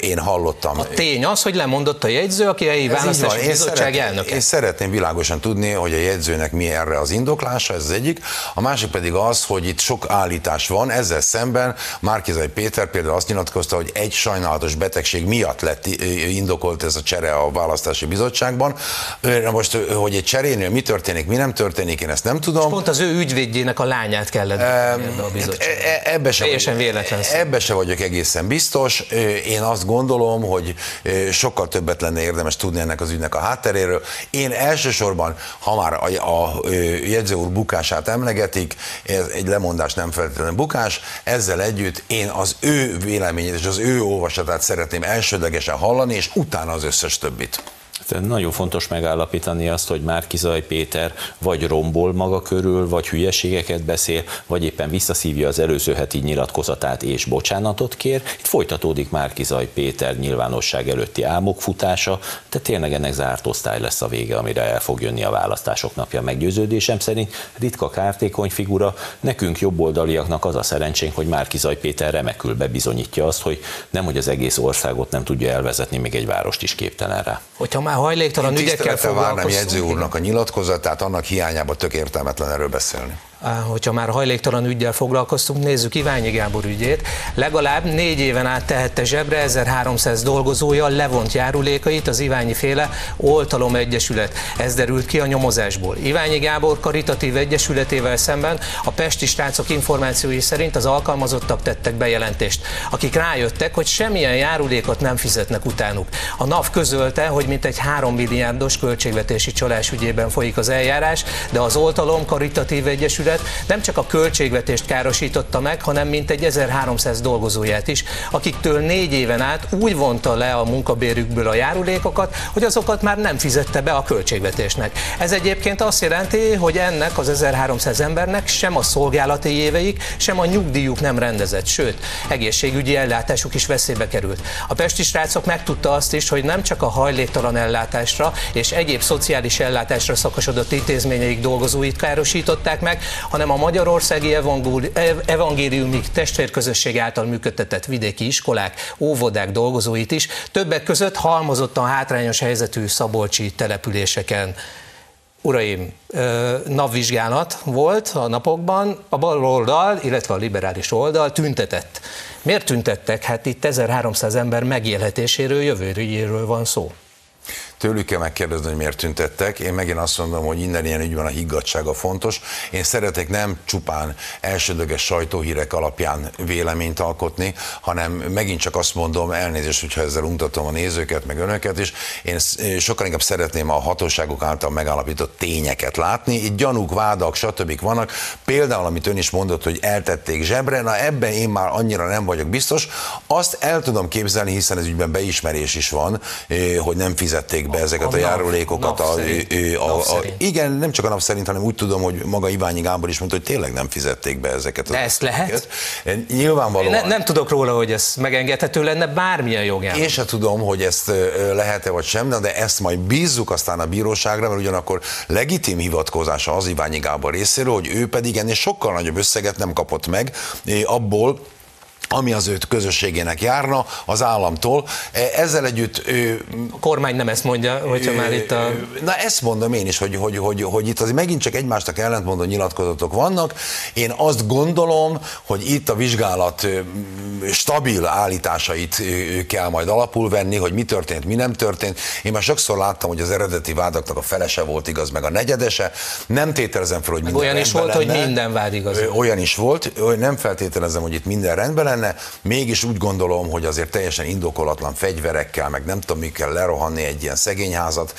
Én hallottam. A tény az, hogy lemondott a jegyző, aki a választási bizottság szeretném, elnöke. Én szeretném világosan tudni, hogy a jegyzőnek mi erre az indoklása, ez az egyik. A másik pedig az, hogy itt sok állítás van, ezzel szemben Márkizai Péter például azt nyilatkozta, hogy egy sajnálatos betegség miatt lett indokolt ez a csere a választási bizottságban. Na most, hogy egy cserénél mi történik, mi nem történik, én ezt nem tudom. És pont az ő ügyvédjének a lányát kellett e, a bizottság. E, e, ebbe se, véletlen ebbe se vagyok egészen biztos. Én azt gondolom, hogy sokkal többet lenne érdemes tudni ennek az ügynek a hátteréről. Én elsősorban, ha már a, a jegyző úr bukását emlegetik, ez egy lemondás nem feltétlenül bukás, ezzel együtt én az ő véleményét és az ő olvasatát szeretném elsődlegesen hallani, és utána az összes többit. Nagyon fontos megállapítani azt, hogy Márkizaj Péter vagy rombol maga körül, vagy hülyeségeket beszél, vagy éppen visszaszívja az előző heti nyilatkozatát és bocsánatot kér. Itt folytatódik Márkizaj Péter nyilvánosság előtti álmok futása, de tényleg ennek zárt osztály lesz a vége, amire el fog jönni a választások napja meggyőződésem szerint. Ritka kártékony figura, nekünk jobboldaliaknak az a szerencsénk, hogy Márkizaj Péter remekül bebizonyítja azt, hogy nem, hogy az egész országot nem tudja elvezetni, még egy várost is képtelen rá. Hogyha már hajléktalan ügyekkel foglalkozunk. várnám jegyző úrnak a nyilatkozatát, annak hiányában tök értelmetlen erről beszélni hogyha már hajléktalan ügyel foglalkoztunk, nézzük Iványi Gábor ügyét. Legalább négy éven át tehette zsebre 1300 dolgozója levont járulékait az Iványi féle Oltalom Egyesület. Ez derült ki a nyomozásból. Iványi Gábor karitatív egyesületével szemben a pesti srácok információi szerint az alkalmazottak tettek bejelentést, akik rájöttek, hogy semmilyen járulékot nem fizetnek utánuk. A NAV közölte, hogy mintegy 3 milliárdos költségvetési csalás ügyében folyik az eljárás, de az Oltalom Karitatív Egyesület Egyesület nem csak a költségvetést károsította meg, hanem mintegy 1300 dolgozóját is, akiktől négy éven át úgy vonta le a munkabérükből a járulékokat, hogy azokat már nem fizette be a költségvetésnek. Ez egyébként azt jelenti, hogy ennek az 1300 embernek sem a szolgálati éveik, sem a nyugdíjuk nem rendezett, sőt, egészségügyi ellátásuk is veszélybe került. A pesti srácok megtudta azt is, hogy nem csak a hajléktalan ellátásra és egyéb szociális ellátásra szakosodott intézményeik dolgozóit károsították meg, hanem a Magyarországi Evangéliumi Testvérközösség által működtetett vidéki iskolák, óvodák dolgozóit is, többek között halmozottan hátrányos helyzetű szabolcsi településeken. Uraim, napvizsgálat volt a napokban, a bal oldal, illetve a liberális oldal tüntetett. Miért tüntettek? Hát itt 1300 ember megélhetéséről, jövőjéről van szó. Tőlük kell megkérdezni, hogy miért tüntettek. Én megint azt mondom, hogy minden ilyen ügyben a higgadsága fontos. Én szeretek nem csupán elsődleges sajtóhírek alapján véleményt alkotni, hanem megint csak azt mondom, elnézést, hogyha ezzel untatom a nézőket, meg önöket is, én sokkal inkább szeretném a hatóságok által megállapított tényeket látni. Itt gyanúk, vádak, stb. vannak. Például, amit ön is mondott, hogy eltették zsebre, na ebben én már annyira nem vagyok biztos. Azt el tudom képzelni, hiszen ez ügyben beismerés is van, eh, hogy nem fizették be ezeket a, a járulékokat. A, a, a, a, igen, nem csak a nap szerint, hanem úgy tudom, hogy maga Iványi Gábor is mondta, hogy tényleg nem fizették be ezeket. De ezt lehet? Nyilvánvalóan. Én ne, nem tudok róla, hogy ez megengedhető lenne bármilyen jogán. Én sem tudom, hogy ezt lehet-e vagy sem, de ezt majd bízzuk aztán a bíróságra, mert ugyanakkor legitim hivatkozása az Iványi Gábor részéről, hogy ő pedig ennél sokkal nagyobb összeget nem kapott meg abból, ami az őt közösségének járna az államtól. E, ezzel együtt... Ő, a kormány nem ezt mondja, hogyha ő, már itt a... Na ezt mondom én is, hogy, hogy, hogy, hogy itt azért megint csak egymástak ellentmondó nyilatkozatok vannak. Én azt gondolom, hogy itt a vizsgálat stabil állításait kell majd alapul venni, hogy mi történt, mi nem történt. Én már sokszor láttam, hogy az eredeti vádaknak a felese volt igaz, meg a negyedese. Nem tételezem fel, hogy minden Olyan is volt, lenne. hogy minden vád igaz. Olyan is volt, nem feltételezem, hogy itt minden rendben lenne, mégis úgy gondolom, hogy azért teljesen indokolatlan fegyverekkel, meg nem tudom mikkel lerohanni egy ilyen szegényházat,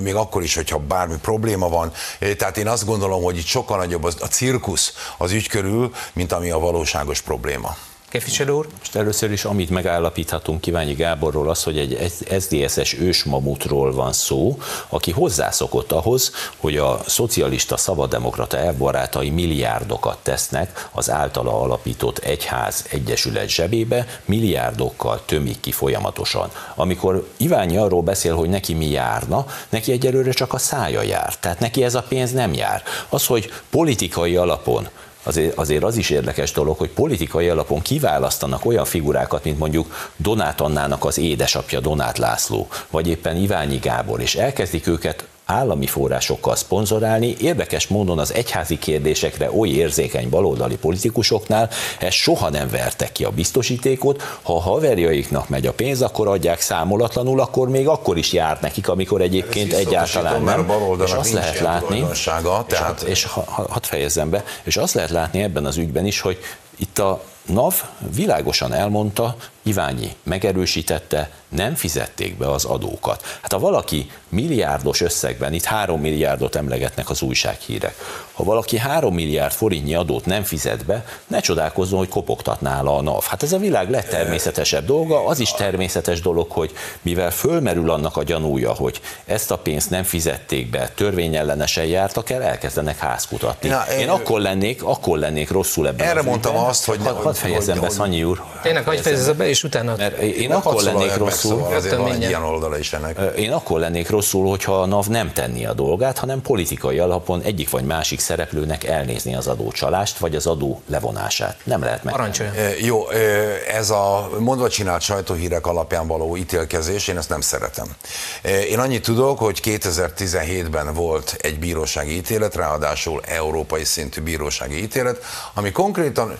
még akkor is, hogyha bármi probléma van. Tehát én azt gondolom, hogy itt sokkal nagyobb a cirkusz az ügy körül, mint ami a valóságos probléma. Képviselő úr? Most először is, amit megállapíthatunk Kiványi Gáborról, az, hogy egy SZDSZ-es ősmamutról van szó, aki hozzászokott ahhoz, hogy a szocialista szabaddemokrata elbarátai milliárdokat tesznek az általa alapított egyház egyesület zsebébe, milliárdokkal tömik ki folyamatosan. Amikor Iványi arról beszél, hogy neki mi járna, neki egyelőre csak a szája jár. Tehát neki ez a pénz nem jár. Az, hogy politikai alapon azért, azért az is érdekes dolog, hogy politikai alapon kiválasztanak olyan figurákat, mint mondjuk Donát Annának az édesapja Donát László, vagy éppen Iványi Gábor, és elkezdik őket állami forrásokkal szponzorálni. Érdekes módon az egyházi kérdésekre oly érzékeny baloldali politikusoknál ezt soha nem vertek ki a biztosítékot. Ha a haverjaiknak megy a pénz, akkor adják számolatlanul, akkor még akkor is jár nekik, amikor egyébként egyáltalán nem. És azt lehet látni, tehát... és, és ha, ha, hadd fejezzem be, és azt lehet látni ebben az ügyben is, hogy itt a NAV világosan elmondta, Iványi megerősítette, nem fizették be az adókat. Hát ha valaki milliárdos összegben, itt három milliárdot emlegetnek az újsághírek, ha valaki három milliárd forintnyi adót nem fizet be, ne csodálkozzon, hogy kopogtatná a NAV. Hát ez a világ legtermészetesebb dolga, az is természetes dolog, hogy mivel fölmerül annak a gyanúja, hogy ezt a pénzt nem fizették be, törvényellenesen jártak el, elkezdenek házkutatni. Na, én, én akkor lennék, akkor lennék rosszul ebben Erre mondtam ügyben. azt, hogy... Hadd fejezzem be, Szanyi úr. Tényleg, hogy fejezze be, és utána... Mert én akkor lennék rosszul... Szóval azért van egy ilyen oldala is ennek. Én akkor lennék rosszul, hogyha a NAV nem tenni a dolgát, hanem politikai alapon egyik vagy másik szereplőnek elnézni az adócsalást, vagy az adó levonását. Nem lehet meg. Jó, ez a mondva csinált sajtóhírek alapján való ítélkezés, én ezt nem szeretem. Én annyit tudok, hogy 2017-ben volt egy bírósági ítélet, ráadásul európai szintű bírósági ítélet, ami konkrétan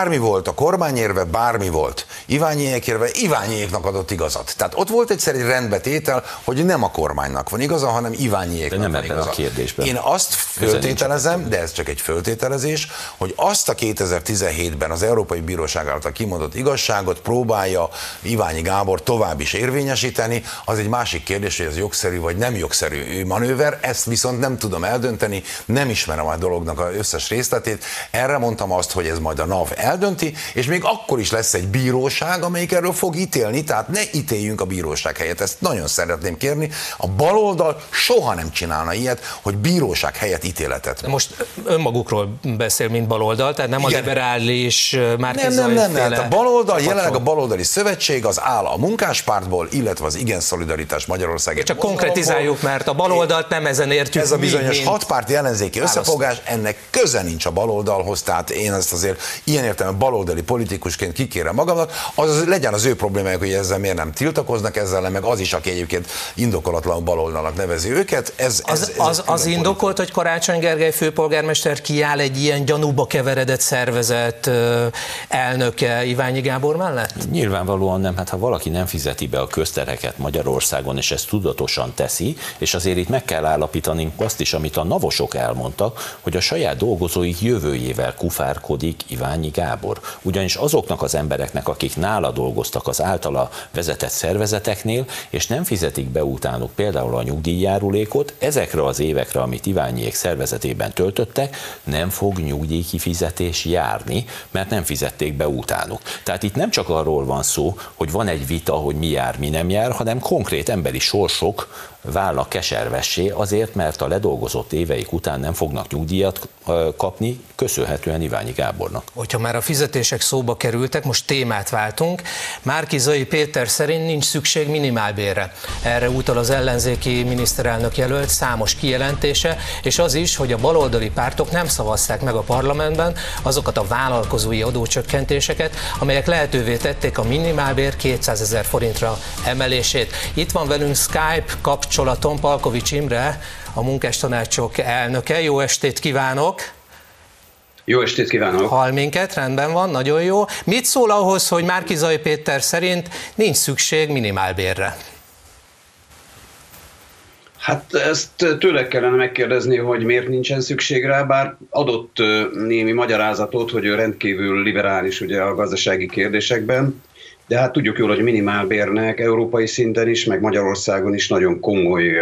bármi volt, a kormányérve bármi volt, Iványiék érve Iványiéknak adott igazat. Tehát ott volt egyszer egy rendbetétel, hogy nem a kormánynak van igaza, hanem Iványiéknak de nem van igaza. a kérdésben. Én azt föltételezem, de ez csak egy föltételezés, hogy azt a 2017-ben az Európai Bíróság által kimondott igazságot próbálja Iványi Gábor tovább is érvényesíteni, az egy másik kérdés, hogy ez jogszerű vagy nem jogszerű manőver, ezt viszont nem tudom eldönteni, nem ismerem a dolognak az összes részletét. Erre mondtam azt, hogy ez majd a NAV eldönti, és még akkor is lesz egy bíróság, amelyik erről fog ítélni, tehát ne ítéljünk a bíróság helyett. Ezt nagyon szeretném kérni. A baloldal soha nem csinálna ilyet, hogy bíróság helyett ítéletet. Most önmagukról beszél, mint baloldal, tehát nem Igen. a liberális már Nem, nem, nem, nem. A baloldal, jelenleg a baloldali szövetség az áll a munkáspártból, illetve az Igen Szolidaritás Magyarország. Csak konkretizáljuk, mert a baloldalt nem ezen értjük. Ez a bizonyos hatpárti ellenzéki összefogás, ennek köze nincs a baloldalhoz, tehát én ezt azért ilyen értelemben baloldali politikusként kikérem magamnak, az legyen az ő problémájuk, hogy ezzel miért nem tiltakoznak ezzel, meg az is, aki egyébként indokolatlan baloldalnak nevezi őket. Ez, az, ez, ez az, az indokolt, hogy Karácsony Gergely főpolgármester kiáll egy ilyen gyanúba keveredett szervezet elnöke Iványi Gábor mellett? Nyilvánvalóan nem. Hát ha valaki nem fizeti be a köztereket Magyarországon, és ezt tudatosan teszi, és azért itt meg kell állapítani azt is, amit a navosok elmondtak, hogy a saját dolgozóik jövőjével kufárkodik Iványi Gábor. Ugyanis azoknak az embereknek, akik nála dolgoztak az általa vezetett szervezeteknél, és nem fizetik be utánuk például a nyugdíjjárulékot, ezekre az évekre, amit Iványiék szervezetében töltöttek, nem fog nyugdíjkifizetés járni, mert nem fizették be utánuk. Tehát itt nem csak arról van szó, hogy van egy vita, hogy mi jár, mi nem jár, hanem konkrét emberi sorsok válnak keservessé azért, mert a ledolgozott éveik után nem fognak nyugdíjat kapni, köszönhetően Iványi Gábornak. Hogyha már a fizetések szóba kerültek, most témát váltunk. Márkizai Péter szerint nincs szükség minimálbérre. Erre utal az ellenzéki miniszterelnök jelölt számos kijelentése, és az is, hogy a baloldali pártok nem szavazták meg a parlamentben azokat a vállalkozói adócsökkentéseket, amelyek lehetővé tették a minimálbér 200 ezer forintra emelését. Itt van velünk Skype kapcsolatban kapcsolaton Palkovics Imre, a munkástanácsok elnöke. Jó estét kívánok! Jó estét kívánok! Hall minket, rendben van, nagyon jó. Mit szól ahhoz, hogy Márkizai Péter szerint nincs szükség minimálbérre? Hát ezt tőle kellene megkérdezni, hogy miért nincsen szükség rá, bár adott némi magyarázatot, hogy ő rendkívül liberális ugye a gazdasági kérdésekben, de hát tudjuk jól, hogy minimálbérnek európai szinten is, meg Magyarországon is nagyon komoly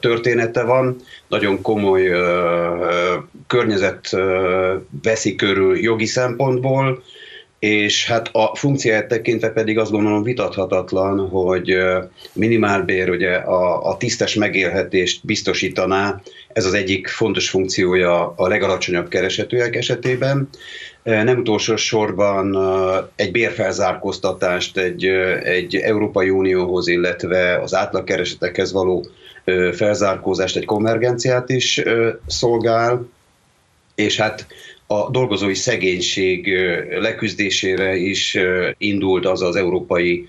története van, nagyon komoly környezet veszi körül jogi szempontból, és hát a funkcióját tekintve pedig azt gondolom vitathatatlan, hogy minimálbér ugye a, a tisztes megélhetést biztosítaná, ez az egyik fontos funkciója a legalacsonyabb keresetőek esetében. Nem utolsó sorban egy bérfelzárkóztatást egy, egy Európai Unióhoz, illetve az átlagkeresetekhez való felzárkózást, egy konvergenciát is szolgál, és hát a dolgozói szegénység leküzdésére is indult az az európai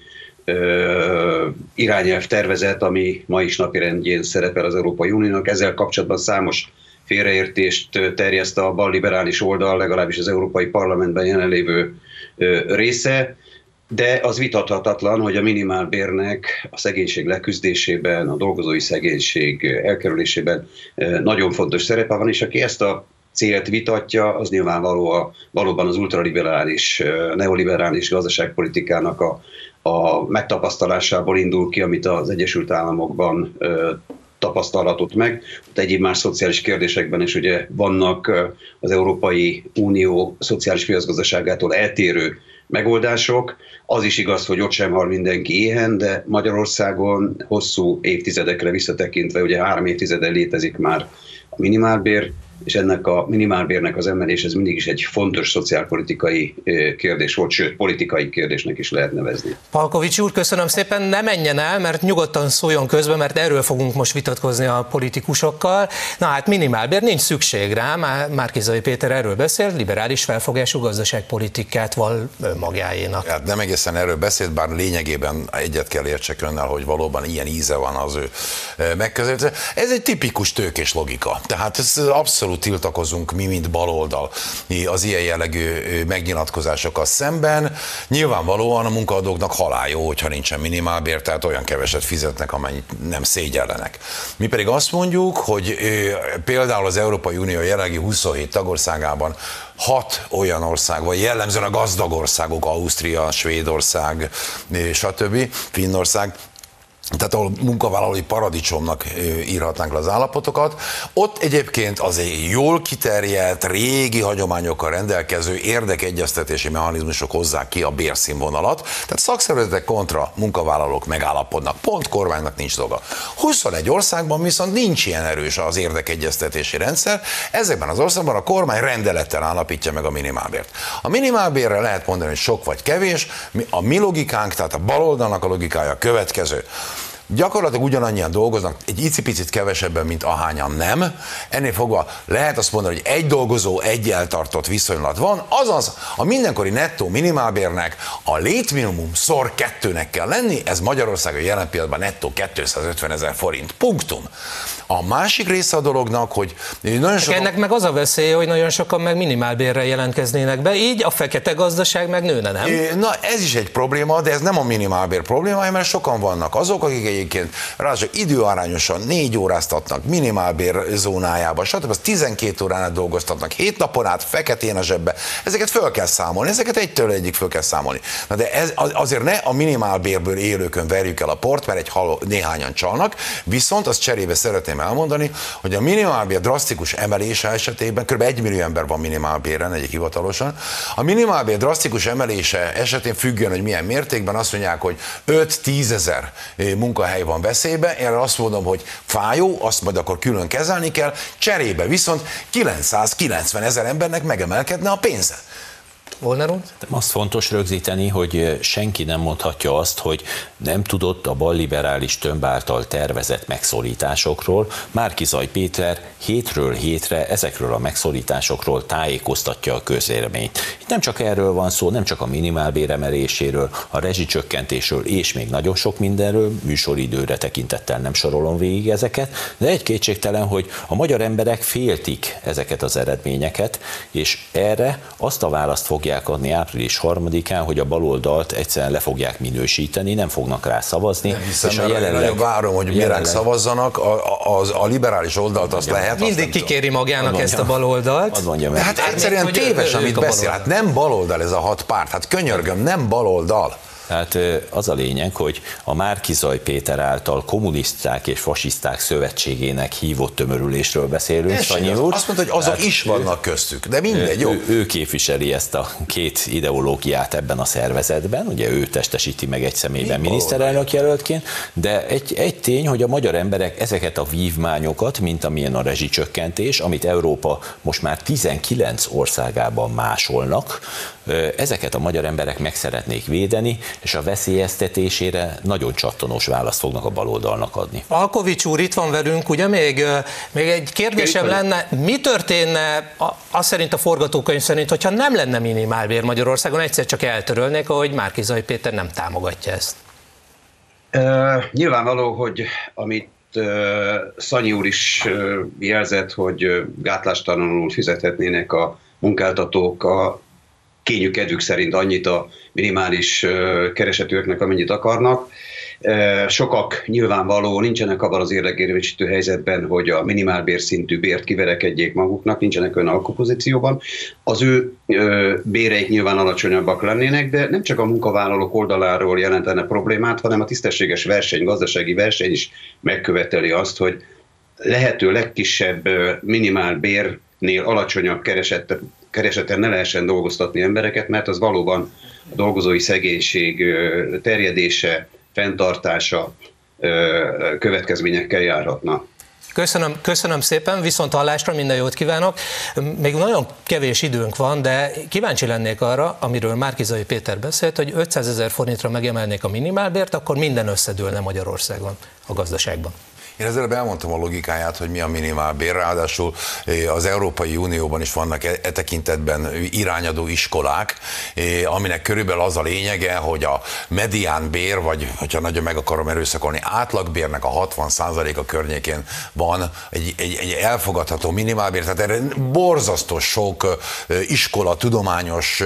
irányelv tervezet, ami ma is napirendjén szerepel az Európai Uniónak. Ezzel kapcsolatban számos félreértést terjeszt a balliberális oldal, legalábbis az Európai Parlamentben jelenlévő része, de az vitathatatlan, hogy a minimálbérnek a szegénység leküzdésében, a dolgozói szegénység elkerülésében nagyon fontos szerepe van, és aki ezt a célt vitatja, az nyilvánvaló a, valóban az ultraliberális, neoliberális gazdaságpolitikának a, a megtapasztalásából indul ki, amit az Egyesült Államokban tapasztalhatott meg. Ott egyéb más szociális kérdésekben is ugye vannak az Európai Unió szociális piacgazdaságától eltérő megoldások. Az is igaz, hogy ott sem hal mindenki éhen, de Magyarországon hosszú évtizedekre visszatekintve, ugye három évtizede létezik már a minimálbér, és ennek a minimálbérnek az emelés ez mindig is egy fontos szociálpolitikai kérdés volt, sőt, politikai kérdésnek is lehet nevezni. Palkovics úr, köszönöm szépen, ne menjen el, mert nyugodtan szóljon közben, mert erről fogunk most vitatkozni a politikusokkal. Na hát minimálbér, nincs szükség rá, már Márkizai Péter erről beszél, liberális felfogású gazdaságpolitikát val magáénak. Hát nem egészen erről beszélt, bár lényegében egyet kell értsek önnel, hogy valóban ilyen íze van az ő megközelítése. Ez egy tipikus tőkés logika. Tehát ez abszolút abszolút tiltakozunk mi, mint baloldal az ilyen jellegű megnyilatkozásokkal szemben. Nyilvánvalóan a munkaadóknak halál jó, hogyha nincsen minimálbér, tehát olyan keveset fizetnek, amennyit nem szégyellenek. Mi pedig azt mondjuk, hogy például az Európai Unió jelenlegi 27 tagországában hat olyan ország, vagy jellemzően a gazdag országok, Ausztria, Svédország, stb., Finnország, tehát ahol munkavállalói paradicsomnak írhatnánk le az állapotokat. Ott egyébként az egy jól kiterjedt, régi hagyományokkal rendelkező érdekegyeztetési mechanizmusok hozzák ki a bérszínvonalat, tehát szakszervezetek kontra munkavállalók megállapodnak, pont kormánynak nincs dolga. 21 országban viszont nincs ilyen erős az érdekegyeztetési rendszer, ezekben az országban a kormány rendelettel állapítja meg a minimálbért. A minimálbérre lehet mondani, hogy sok vagy kevés, a mi logikánk, tehát a baloldalnak a logikája a következő gyakorlatilag ugyanannyian dolgoznak, egy icipicit kevesebben, mint ahányan nem. Ennél fogva lehet azt mondani, hogy egy dolgozó, egy eltartott viszonylat van, azaz a mindenkori nettó minimálbérnek a létminimum szor kettőnek kell lenni, ez Magyarországon jelen pillanatban nettó 250 ezer forint. Punktum. A másik része a dolognak, hogy nagyon sokan... Ennek meg az a veszély, hogy nagyon sokan meg minimálbérre jelentkeznének be, így a fekete gazdaság meg nőne, nem? Na ez is egy probléma, de ez nem a minimálbér probléma, mert sokan vannak azok, akik egyébként ráadásul időarányosan négy óráztatnak minimálbér zónájába, stb. Az 12 órán át dolgoztatnak, hét napon át feketén a zsebbe. Ezeket föl kell számolni, ezeket egytől egyik föl kell számolni. Na de ez, azért ne a minimálbérből élőkön verjük el a port, mert egy haló, néhányan csalnak, viszont azt cserébe szeretném elmondani, hogy a minimálbér drasztikus emelése esetében, kb. 1 millió ember van minimálbéren egyik hivatalosan, a minimálbér drasztikus emelése esetén függően, hogy milyen mértékben azt mondják, hogy 5-10 ezer munkahely van veszélybe, én azt mondom, hogy fájó, azt majd akkor külön kezelni kell, cserébe viszont 990 ezer embernek megemelkedne a pénze. Volna úr? Azt fontos rögzíteni, hogy senki nem mondhatja azt, hogy nem tudott a balliberális tömb által tervezett megszorításokról. Márkizaj Péter hétről hétre ezekről a megszorításokról tájékoztatja a közéleményt. Itt nem csak erről van szó, nem csak a minimálbéremeléséről, a rezsicsökkentésről és még nagyon sok mindenről, műsoridőre tekintettel nem sorolom végig ezeket, de egy kétségtelen, hogy a magyar emberek féltik ezeket az eredményeket, és erre azt a választ fogják adni április harmadikán, hogy a baloldalt egyszerűen le fogják minősíteni, nem fognak rá szavazni. Nem hiszem, és a jelenleg, nagyon várom, hogy jelenleg, szavazzanak, a, a, a, a liberális oldalt azt lehet. Mindig kikéri magának ezt a baloldalt. De hát egyszerűen téves, amit beszél. Hát nem baloldal ez a hat párt, hát könyörgöm, nem baloldal. Tehát az a lényeg, hogy a Márkizaj Péter által kommunisták és fasiszták szövetségének hívott tömörülésről beszélünk, Sanyi úr. Azt mondta, hogy azok Tehát is vannak köztük, de mindegy, jó. Ő, ő képviseli ezt a két ideológiát ebben a szervezetben, ugye ő testesíti meg egy személyben Mi miniszterelnök jelöltként, de egy, egy tény, hogy a magyar emberek ezeket a vívmányokat, mint amilyen a rezsicsökkentés, amit Európa most már 19 országában másolnak, ezeket a magyar emberek meg szeretnék védeni, és a veszélyeztetésére nagyon csattanós választ fognak a baloldalnak adni. Alkovics úr itt van velünk, ugye még, még egy kérdésem lenne, mi történne az szerint a forgatókönyv szerint, hogyha nem lenne minimálbér Magyarországon, egyszer csak eltörölnék, ahogy Márkizai Péter nem támogatja ezt? Uh, nyilvánvaló, hogy amit uh, Szanyi úr is uh, jelzett, hogy gátlástalanul fizethetnének a munkáltatók a kényük kedvük szerint annyit a minimális keresetőknek, amennyit akarnak. Sokak nyilvánvaló nincsenek abban az érdekérvésítő helyzetben, hogy a minimálbér szintű bért kiverekedjék maguknak, nincsenek olyan alkupozícióban. Az ő béreik nyilván alacsonyabbak lennének, de nem csak a munkavállalók oldaláról jelentene problémát, hanem a tisztességes verseny, gazdasági verseny is megköveteli azt, hogy lehető legkisebb minimálbérnél alacsonyabb kereset, kereseten ne lehessen dolgoztatni embereket, mert az valóban a dolgozói szegénység terjedése, fenntartása következményekkel járhatna. Köszönöm, köszönöm szépen, viszont hallásra minden jót kívánok. Még nagyon kevés időnk van, de kíváncsi lennék arra, amiről Márkizai Péter beszélt, hogy 500 ezer forintra megemelnék a minimálbért, akkor minden összedőlne Magyarországon a gazdaságban. Én ezzel elmondtam a logikáját, hogy mi a bér, ráadásul eh, az Európai Unióban is vannak e, e tekintetben irányadó iskolák, eh, aminek körülbelül az a lényege, hogy a medián bér, vagy hogyha nagyon meg akarom erőszakolni, átlagbérnek a 60%-a környékén van egy, egy, egy elfogadható minimálbér, tehát erre borzasztó sok eh, iskola, tudományos,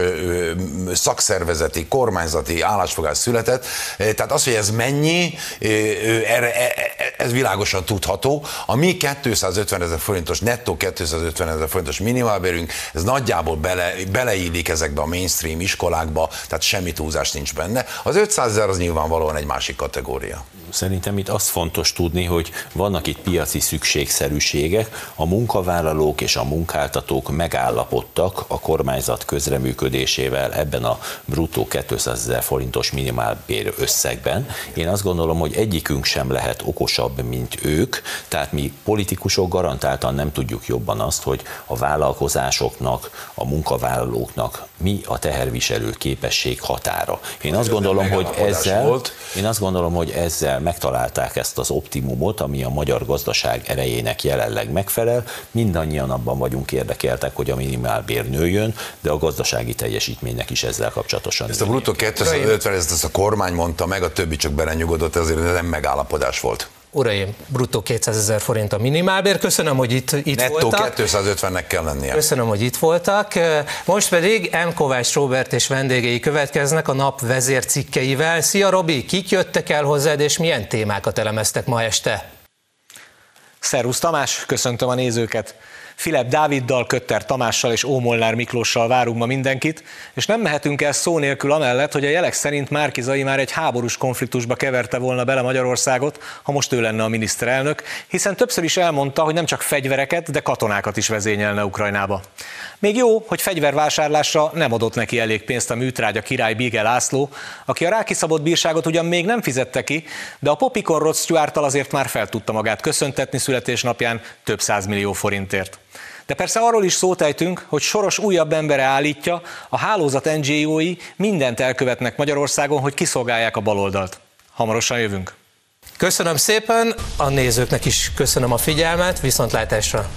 szakszervezeti, kormányzati állásfogás született, tehát az, hogy ez mennyi, erre, e, ez világos világosan tudható. A mi 250 ezer forintos, nettó 250 ezer forintos minimálbérünk, ez nagyjából bele, beleillik ezekbe a mainstream iskolákba, tehát semmi túlzás nincs benne. Az 500 ezer az nyilvánvalóan egy másik kategória. Szerintem itt az fontos tudni, hogy vannak itt piaci szükségszerűségek, a munkavállalók és a munkáltatók megállapodtak a kormányzat közreműködésével ebben a bruttó 200 ezer forintos minimálbér összegben. Én azt gondolom, hogy egyikünk sem lehet okosabb, mint ők, tehát mi politikusok garantáltan nem tudjuk jobban azt, hogy a vállalkozásoknak, a munkavállalóknak mi a teherviselő képesség határa. Én azt gondolom, hogy ezzel, én azt gondolom, hogy ezzel megtalálták ezt az optimumot, ami a magyar gazdaság erejének jelenleg megfelel. Mindannyian abban vagyunk érdekeltek, hogy a minimálbér nőjön, de a gazdasági teljesítménynek is ezzel kapcsolatosan. Ezt a bruttó 250, ezt a kormány mondta meg, a többi csak belenyugodott, ezért nem megállapodás volt. Uraim, bruttó 200 ezer forint a minimálbér. Köszönöm, hogy itt, itt Nettó voltak. 250-nek kell lennie. Köszönöm, hogy itt voltak. Most pedig M. Kovács Robert és vendégei következnek a nap vezércikkeivel. Szia Robi, kik jöttek el hozzád, és milyen témákat elemeztek ma este? Szervusz Tamás, köszöntöm a nézőket. Filip Dáviddal, Kötter Tamással és Ómolnár Miklóssal várunk ma mindenkit, és nem mehetünk el szó nélkül amellett, hogy a jelek szerint Márkizai már egy háborús konfliktusba keverte volna bele Magyarországot, ha most ő lenne a miniszterelnök, hiszen többször is elmondta, hogy nem csak fegyvereket, de katonákat is vezényelne Ukrajnába. Még jó, hogy fegyvervásárlásra nem adott neki elég pénzt a műtrágya király Bige László, aki a rákiszabott bírságot ugyan még nem fizette ki, de a Popikon Rod azért már fel tudta magát köszöntetni születésnapján több millió forintért. De persze arról is szót ejtünk, hogy Soros újabb embere állítja, a hálózat NGO-i mindent elkövetnek Magyarországon, hogy kiszolgálják a baloldalt. Hamarosan jövünk. Köszönöm szépen, a nézőknek is köszönöm a figyelmet, viszontlátásra!